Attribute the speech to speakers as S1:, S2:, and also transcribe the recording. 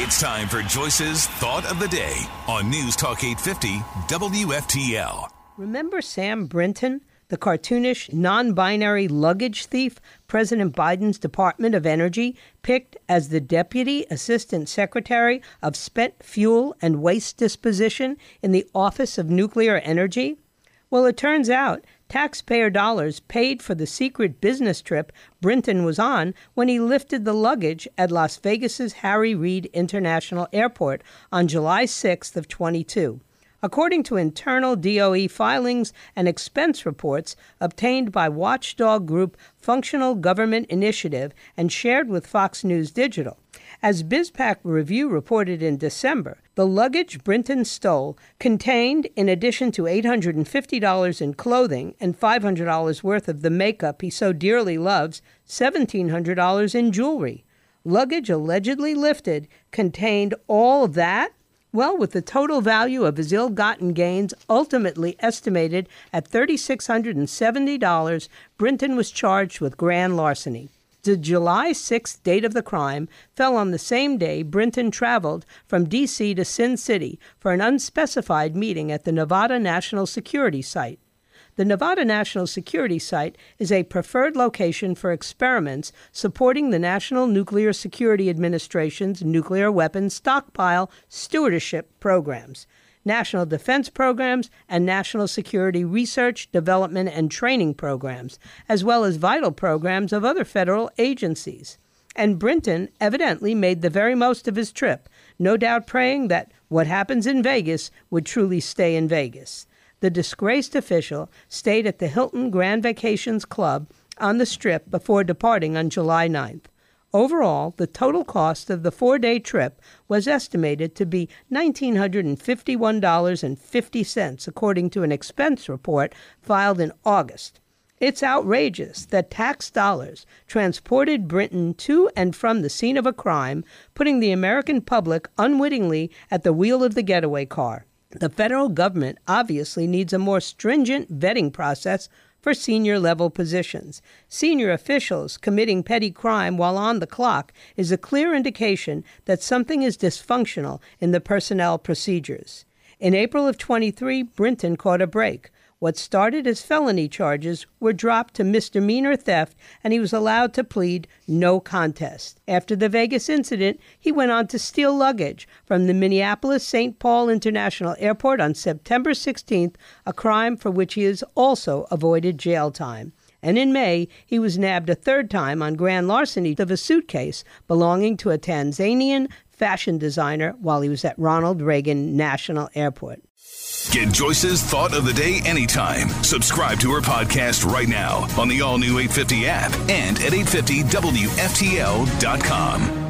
S1: It's time for Joyce's Thought of the Day on News Talk 850 WFTL.
S2: Remember Sam Brinton, the cartoonish, non binary luggage thief President Biden's Department of Energy picked as the Deputy Assistant Secretary of Spent Fuel and Waste Disposition in the Office of Nuclear Energy? Well, it turns out taxpayer dollars paid for the secret business trip Brinton was on when he lifted the luggage at Las Vegas's Harry Reid International Airport on July 6th of 22. According to internal DOE filings and expense reports obtained by watchdog group Functional Government Initiative and shared with Fox News Digital, as BizPac Review reported in December, the luggage Brinton stole contained, in addition to $850 in clothing and $500 worth of the makeup he so dearly loves, $1,700 in jewelry. Luggage allegedly lifted contained all that? Well, with the total value of his ill gotten gains ultimately estimated at $3,670, Brinton was charged with grand larceny. The July 6th date of the crime fell on the same day Brinton traveled from D.C. to Sin City for an unspecified meeting at the Nevada National Security Site. The Nevada National Security Site is a preferred location for experiments supporting the National Nuclear Security Administration's nuclear weapons stockpile stewardship programs national defense programs, and national security research, development, and training programs, as well as vital programs of other federal agencies. And Brinton evidently made the very most of his trip, no doubt praying that what happens in Vegas would truly stay in Vegas. The disgraced official stayed at the Hilton Grand Vacations Club on the Strip before departing on July 9th. Overall, the total cost of the four day trip was estimated to be $1,951.50, according to an expense report filed in August. It's outrageous that tax dollars transported Brinton to and from the scene of a crime, putting the American public unwittingly at the wheel of the getaway car. The federal government obviously needs a more stringent vetting process for senior level positions. Senior officials committing petty crime while on the clock is a clear indication that something is dysfunctional in the personnel procedures. In April of 23, Brinton caught a break. What started as felony charges were dropped to misdemeanor theft, and he was allowed to plead no contest. After the Vegas incident, he went on to steal luggage from the Minneapolis St. Paul International Airport on September 16th, a crime for which he has also avoided jail time. And in May, he was nabbed a third time on grand larceny of a suitcase belonging to a Tanzanian fashion designer while he was at Ronald Reagan National Airport.
S1: Get Joyce's Thought of the Day anytime. Subscribe to her podcast right now on the all new 850 app and at 850WFTL.com.